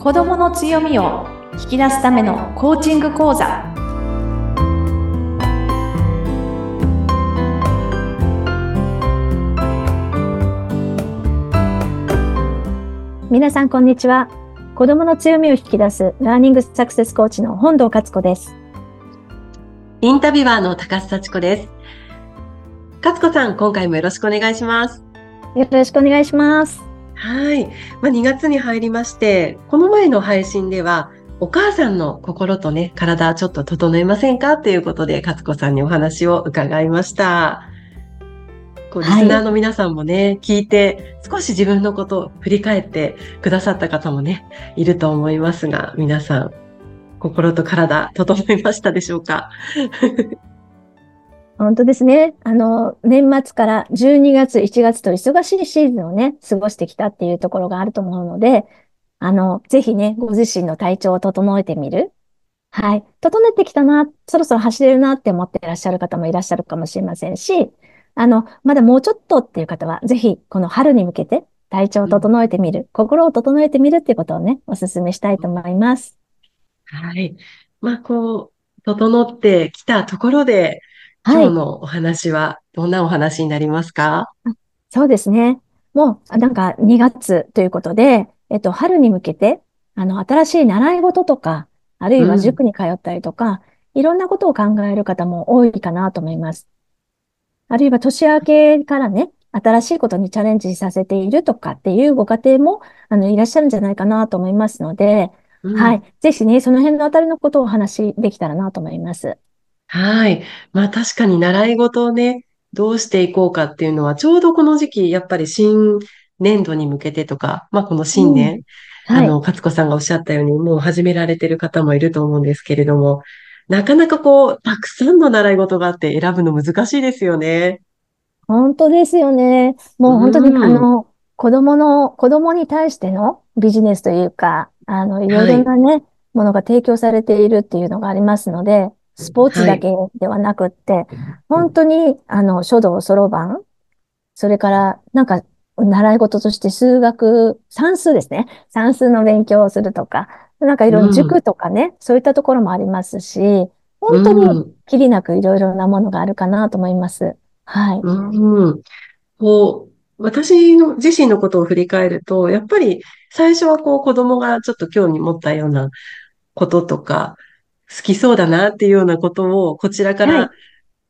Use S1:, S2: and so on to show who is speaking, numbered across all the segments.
S1: 子どもの強みを引き出すためのコーチング講座。
S2: 皆さんこんにちは。子どもの強みを引き出すラーニングサクセスコーチの本堂克子です。
S3: インタビュアーの高須幸子です。勝子さん今回もよろしくお願いします。
S2: よろしくお願いします
S3: はい。まあ、2月に入りまして、この前の配信では、お母さんの心とね、体ちょっと整えませんか？っていうことで、勝子さんにお話を伺いました。こう、リスナーの皆さんもね、はい、聞いて、少し自分のことを振り返ってくださった方もね、いると思いますが、皆さん、心と体、整いましたでしょうか？
S2: 本当ですね。あの、年末から12月、1月と忙しいシーズンをね、過ごしてきたっていうところがあると思うので、あの、ぜひね、ご自身の体調を整えてみる。はい。整ってきたな、そろそろ走れるなって思っていらっしゃる方もいらっしゃるかもしれませんし、あの、まだもうちょっとっていう方は、ぜひ、この春に向けて体調を整えてみる、うん、心を整えてみるっていうことをね、お勧めしたいと思います。
S3: はい。まあ、こう、整ってきたところで、今日のお話はどんなお話になりますか、
S2: はい、そうですね。もう、なんか2月ということで、えっと、春に向けて、あの、新しい習い事とか、あるいは塾に通ったりとか、うん、いろんなことを考える方も多いかなと思います。あるいは年明けからね、新しいことにチャレンジさせているとかっていうご家庭も、あの、いらっしゃるんじゃないかなと思いますので、うん、はい。ぜひね、その辺のあたりのことをお話できたらなと思います。
S3: はい。まあ確かに習い事をね、どうしていこうかっていうのは、ちょうどこの時期、やっぱり新年度に向けてとか、まあこの新年、うんはい、あの、勝子さんがおっしゃったように、もう始められてる方もいると思うんですけれども、なかなかこう、たくさんの習い事があって選ぶの難しいですよね。
S2: 本当ですよね。もう本当に、うん、あの、子供の、子供に対してのビジネスというか、あの、いろいろなね、はい、ものが提供されているっていうのがありますので、スポーツだけではなくって、はい、本当に、あの、書道、そろばん、それから、なんか、習い事として数学、算数ですね。算数の勉強をするとか、なんかいろいろ塾とかね、うん、そういったところもありますし、本当にきりなくいろいろなものがあるかなと思います。はい。
S3: うん。こう、私の自身のことを振り返ると、やっぱり最初はこう子供がちょっと興味持ったようなこととか、好きそうだなっていうようなことをこちらから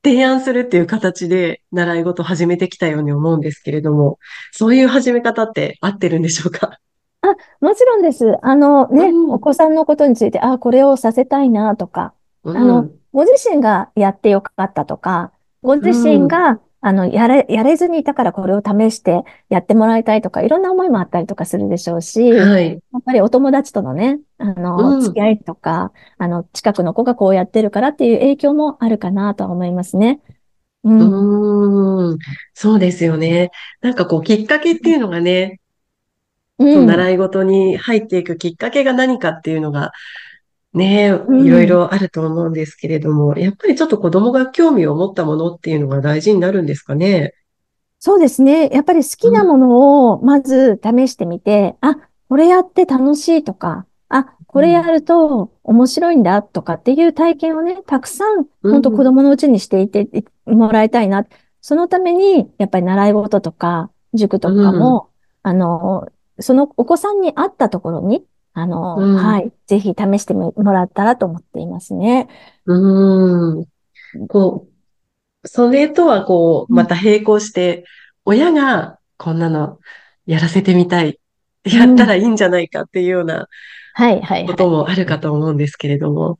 S3: 提案するっていう形で習い事を始めてきたように思うんですけれども、そういう始め方って合ってるんでしょうか？
S2: あ、もちろんです。あのね、うん、お子さんのことについて、あ、これをさせたいなとか、うん、あの、ご自身がやってよかったとか、ご自身があの、やれ、やれずにいたからこれを試してやってもらいたいとか、いろんな思いもあったりとかするでしょうし、はい、やっぱりお友達とのね、あの、うん、付き合いとか、あの、近くの子がこうやってるからっていう影響もあるかなとは思いますね。
S3: うん、うん。そうですよね。なんかこう、きっかけっていうのがね、うん、習い事に入っていくきっかけが何かっていうのが、ねえ、いろいろあると思うんですけれども、やっぱりちょっと子供が興味を持ったものっていうのが大事になるんですかね？
S2: そうですね。やっぱり好きなものをまず試してみて、うん、あ、これやって楽しいとか、あ、これやると面白いんだとかっていう体験をね、たくさん、本当子供のうちにしていてもらいたいな。そのために、やっぱり習い事とか、塾とかも、うん、あの、そのお子さんに合ったところにあの、うん、はい。ぜひ試してもらったらと思っていますね。
S3: うん。こう、それとはこう、また並行して、親がこんなのやらせてみたい、やったらいいんじゃないかっていうような、はいはい。こともあるかと思うんですけれども、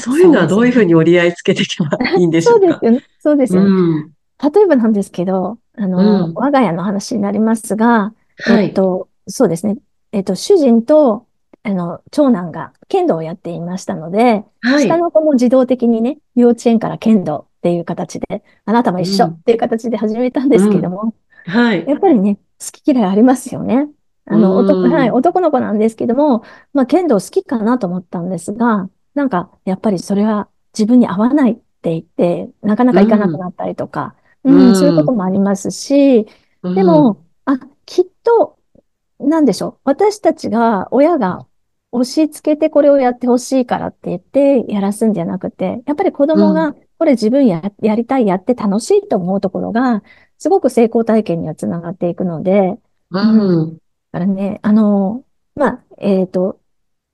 S3: そういうのはどういうふうに折り合いつけていけばいいんでしょうか？
S2: そうですよね。そうですよね。うん、例えばなんですけど、あの、うん、我が家の話になりますが、えっと、そうですね。えっと、主人とあの、長男が剣道をやっていましたので、はい、下の子も自動的にね、幼稚園から剣道っていう形で、あなたも一緒っていう形で始めたんですけども、うん、はい。やっぱりね、好き嫌いありますよね。あの、男、はい、男の子なんですけども、まあ、剣道好きかなと思ったんですが、なんか、やっぱりそれは自分に合わないって言って、なかなか行かなくなったりとか、うん、うん、そういうこともありますし、でも、あ、きっと、なんでしょう。私たちが、親が押し付けてこれをやってほしいからって言ってやらすんじゃなくて、やっぱり子供がこれ自分や、やりたい、やって楽しいと思うところが、すごく成功体験にはつながっていくので、
S3: うん。
S2: だからね、あの、まあ、えっと、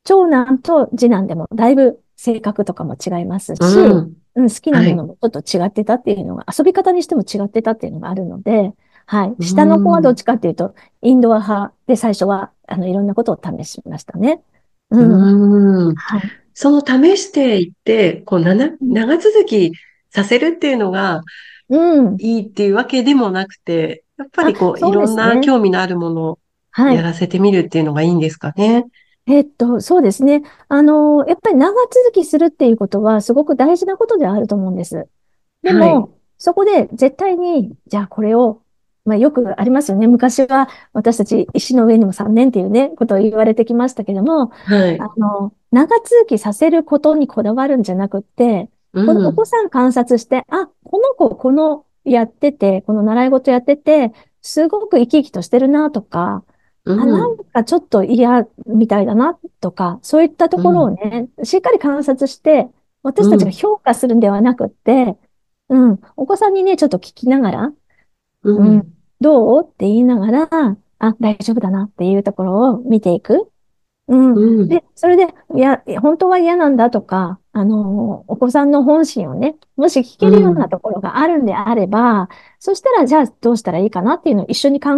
S2: 長男と次男でもだいぶ性格とかも違いますし、
S3: うん
S2: うん、好きなものもちょっと違ってたっていうのが、遊び方にしても違ってたっていうのがあるので、はい。下の子はどっちかっていうと、インドア派で最初は、あの、いろんなことを試しましたね。
S3: うん。
S2: うん。はい。
S3: その試していって、こう、なな、長続きさせるっていうのが
S2: うん。
S3: いいっていうわけでもなくて、やっぱりこう、
S2: うね
S3: いろんな興味のあるものを
S2: はい。
S3: やらせてみるっていうのがいいんですかね？
S2: えっと、そうですね。あの、やっぱり長続きするっていうことはすごく大事なことであると思うんです。で
S3: はい
S2: も、そこで絶対に、じゃあこれを、まあよくありますよね。昔は私たち石の上にも3年っていうね、ことを言われてきましたけども、
S3: はい。
S2: あの、長続きさせることにこだわるんじゃなくって、
S3: う
S2: このお
S3: ん。
S2: 子さん観察して、あ、この子このやってて、この習い事やってて、すごく生き生きとしてるなとか、
S3: う
S2: あ、なん
S3: ん。
S2: かちょっと嫌みたいだなとか、そういったところをね、しっかり観察して、私たちが評価するんではなくって、うん、お子さんにね、ちょっと聞きながら、
S3: う
S2: うん
S3: ん。
S2: どう？って言いながら、あ、大丈夫だなっていうところを見ていく。うん。
S3: うん。
S2: で、それで、いや、本当は嫌なんだとか、あの、お子さんの本心をね、もし聞けるようなところがあるんであれば、そしたら、じゃあどうしたらいいかなっていうのを一緒に考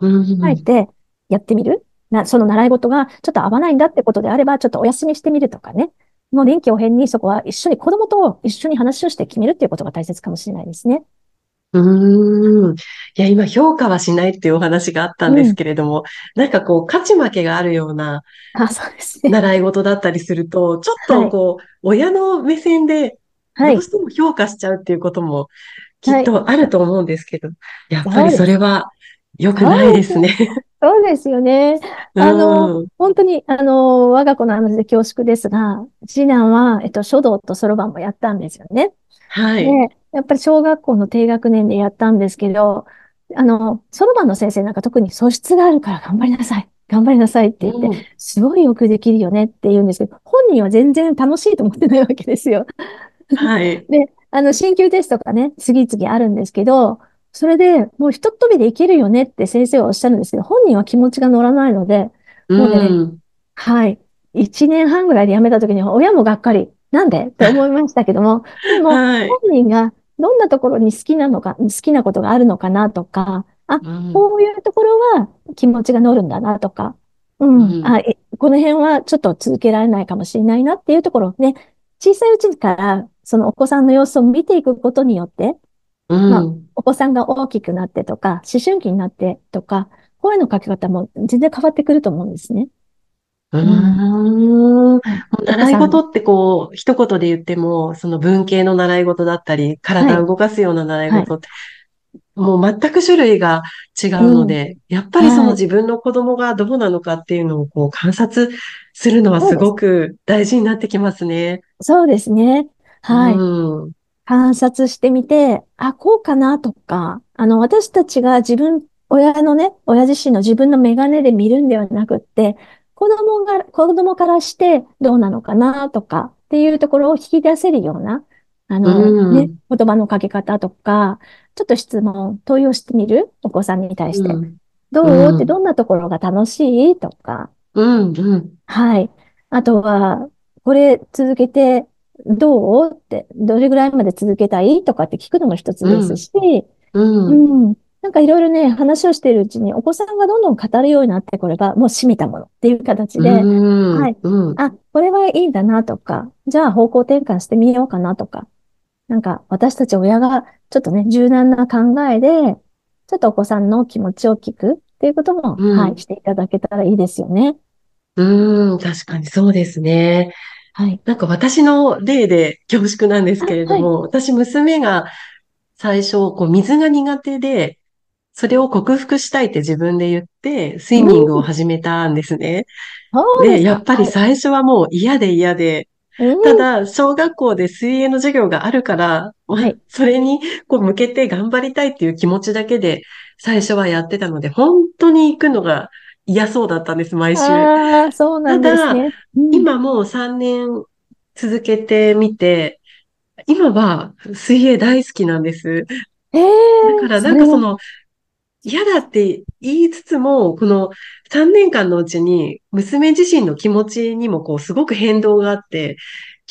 S3: うん。
S2: えてやってみる？な、その習い事がちょっと合わないんだってことであれば、ちょっとお休みしてみるとかね。もう臨機応変にそこは一緒に子供と一緒に話をして決めるっていうことが大切かもしれないですね。
S3: うーん。いや、今評価はしないっていうお話があったんですけれども、なんかこう、勝ち負けがあるような
S2: あ、そうですね。
S3: 習い事だったりすると、ちょっ
S2: はい
S3: とこう、親の目線で
S2: はい
S3: どう。しても評価しちゃうっていうこともき
S2: はい
S3: っとあると思うんですけど、やっぱり
S2: そ
S3: れは良くないですね。
S2: そうですよね。あの、本当に、あの、我が子の話で恐縮ですが、次男は、えっと、書道とそろばんもやったんですよね。
S3: はい。
S2: で、やっぱり小学校の低学年でやったんですけど、あの、そろばんの先生なんか特に素質があるから頑張りなさい。頑張りなさいって言って、
S3: うん
S2: すごいよくできるよねって言うんですけど、本人は全然楽しいと思ってないわけですよ。
S3: はい。
S2: で、あの、進級テストがね、次々あるんですけど、それでもう一飛びでいけるよねって先生はおっしゃるんですけど、本人は気持ちが乗らないので、もうね
S3: うん。
S2: はい。一年半ぐらいで辞めた時には親もがっかり。なんで？って思いましたけども、でも
S3: はい。
S2: 本人がどんなところに好きなのか、好きなことがあるのかなとか、あ、
S3: うん
S2: こういうところは気持ちが乗るんだなとか、う
S3: うん
S2: ん、あ、えこの辺はちょっと続けられないかもしれないなっていうところをね、小さいうちからそのお子さんの様子を見ていくことによって、まあ
S3: うん。
S2: お子さんが大きくなってとか、思春期になってとか、声のかけ方も全然変わってくると思うんですね。
S3: うーん。
S2: はい
S3: 習い事ってこう、一言で言っても、その文系の習い事だったり、体を動かすような習い事って、もう全く種類が違うので、やっぱりその
S2: はい
S3: 自分の子供がどうなのかっていうのをこう観察するのはすごく大事になってきますね。
S2: そうですね。はい。
S3: うん。
S2: 観察してみて、あ、こうかなとか、あの、私たちが自分、親のね、親自身の自分の眼鏡で見るんではなくって、子供が、子供からしてどうなのかなとかっていうところを引き出せるような、あの、
S3: うん
S2: ね、言葉のかけ方とか、ちょっと質問、問いをしてみるお子さんに対して。
S3: うん。
S2: どう？
S3: うん
S2: ってどんなところが楽しい？とか、
S3: うん。うん。
S2: はい。あとは、これ続けてどう？って、どれぐらいまで続けたい？とかって聞くのも一つですし、
S3: うん。
S2: うん。なんかいろいろね、話をしているうちに、お子さんがどんどん語るようになってこれば、もう閉めたものっていう形で、
S3: うん。
S2: はい
S3: うん。
S2: あ、これはいいんだなとか、じゃあ方向転換してみようかなとか、なんか私たち親がちょっとね、柔軟な考えで、ちょっとお子さんの気持ちを聞くっていうことも、
S3: うん
S2: はい、していただけたらいいですよね。
S3: うん。確かにそうですね。
S2: はい。
S3: なんか私の例で恐縮なんですけれども、私娘が最初、こう水が苦手で、それを克服したいって自分で言って、スイミングを始めたんですね。
S2: うですか。
S3: やっぱり最初はもう嫌で嫌で、
S2: うん。
S3: ただ、小学校で水泳の授業があるから、
S2: はい。
S3: それにこう向けて頑張りたいっていう気持ちだけで最初はやってたので、本当に行くのが嫌そうだったんです、毎週。
S2: ああ、そうなんですね。うん
S3: 今もう3年続けてみて、今は水泳大好きなんです。
S2: ええ
S3: だからなんかその、嫌だって言いつつも、この3年間のうちに娘自身の気持ちにもこうすごく変動があって、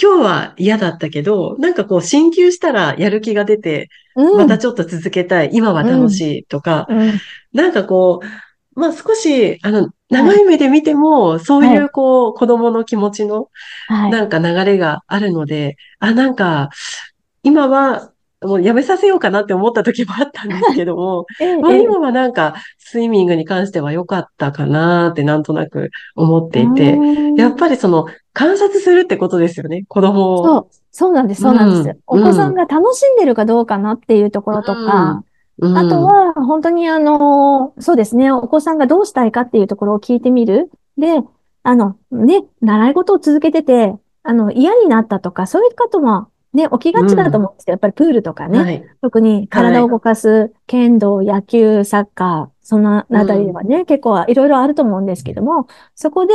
S3: 今日は嫌だったけど、なんかこう進級したらやる気が出て、
S2: うん
S3: またちょっと続けたい、今は楽しいとか、
S2: うん
S3: なんかこう、まあ少し、あの、長い目で見ても、そういうこう、子供の気持ちの、
S2: はい。
S3: なんか流れがあるので、あ、なんか、今は、もうやめさせようかなって思った時もあったんですけども、
S2: ええ
S3: まあ今はなんか、スイミングに関しては良かったかなってなんとなく思っていて、
S2: うん。
S3: やっぱりその、観察するってことですよね、子供を。
S2: そう、そうなんです、そうなんです。
S3: うん。
S2: お子さんが楽しんでるかどうかなっていうところとか、
S3: うん
S2: あと、は、本当にあの、そうですね、お子さんがどうしたいかっていうところを聞いてみる。で、あの、ね、習い事を続けてて、あの、嫌になったとか、そういうことも、ね、起きがちだと思うんですよ。やっぱりプールとかね。
S3: はい。
S2: 特に体を動かす、剣道、野球、サッカー、そのあたりではね、結構いろいろあると思うんですけども、そこで、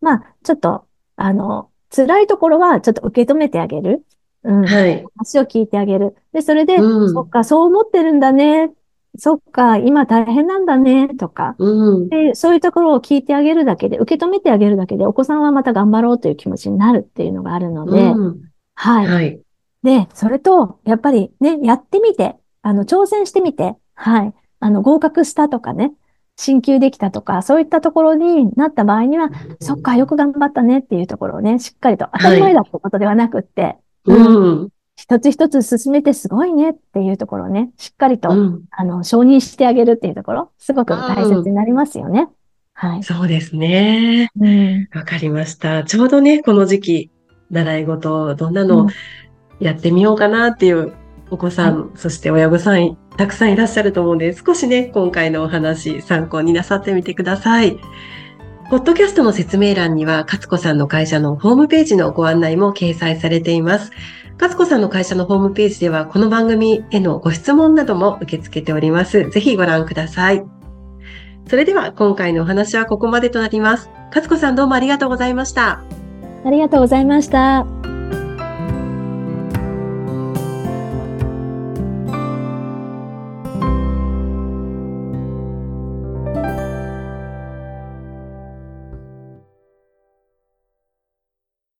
S2: まあ、ちょっと、あの、辛いところはちょっと受け止めてあげる。うん。
S3: はい。
S2: 話を聞いてあげる。で、それで、
S3: うん
S2: そっか、そう思ってるんだね。そっか、今大変なんだね、とか。
S3: うん。
S2: で、そういうところを聞いてあげるだけで、受け止めてあげるだけで、お子さんはまた頑張ろうという気持ちになるっていうのがあるので、
S3: うん
S2: はい。
S3: はい。
S2: で、それと、やっぱりね、やってみて、あの、挑戦してみて、はい。あの、合格したとかね、進級できたとか、そういったところになった場合には、そっか、よく頑張ったねっていうところをね、しっかりと当たり前だってことではなくって、
S3: うん。
S2: 一つ一つ進めてすごいねっていうところをね、しっかりと、
S3: うん。
S2: あの、承認してあげるっていうところ、すごく大切になりますよね。はい。
S3: そうですね。
S2: うん。
S3: わかりました。ちょうどね、この時期、習い事、どんなのやってみようかなっていうお子さん、そして親御さん、たくさんいらっしゃると思うんで、少しね、今回のお話、参考になさってみてください。ポッドキャストの説明欄には、勝子さんの会社のホームページのご案内も掲載されています。勝子さんの会社のホームページでは、この番組へのご質問なども受け付けております。ぜひご覧ください。それでは、今回のお話はここまでとなります。勝子さんどうもありがとうございました。
S2: ありがとうございました。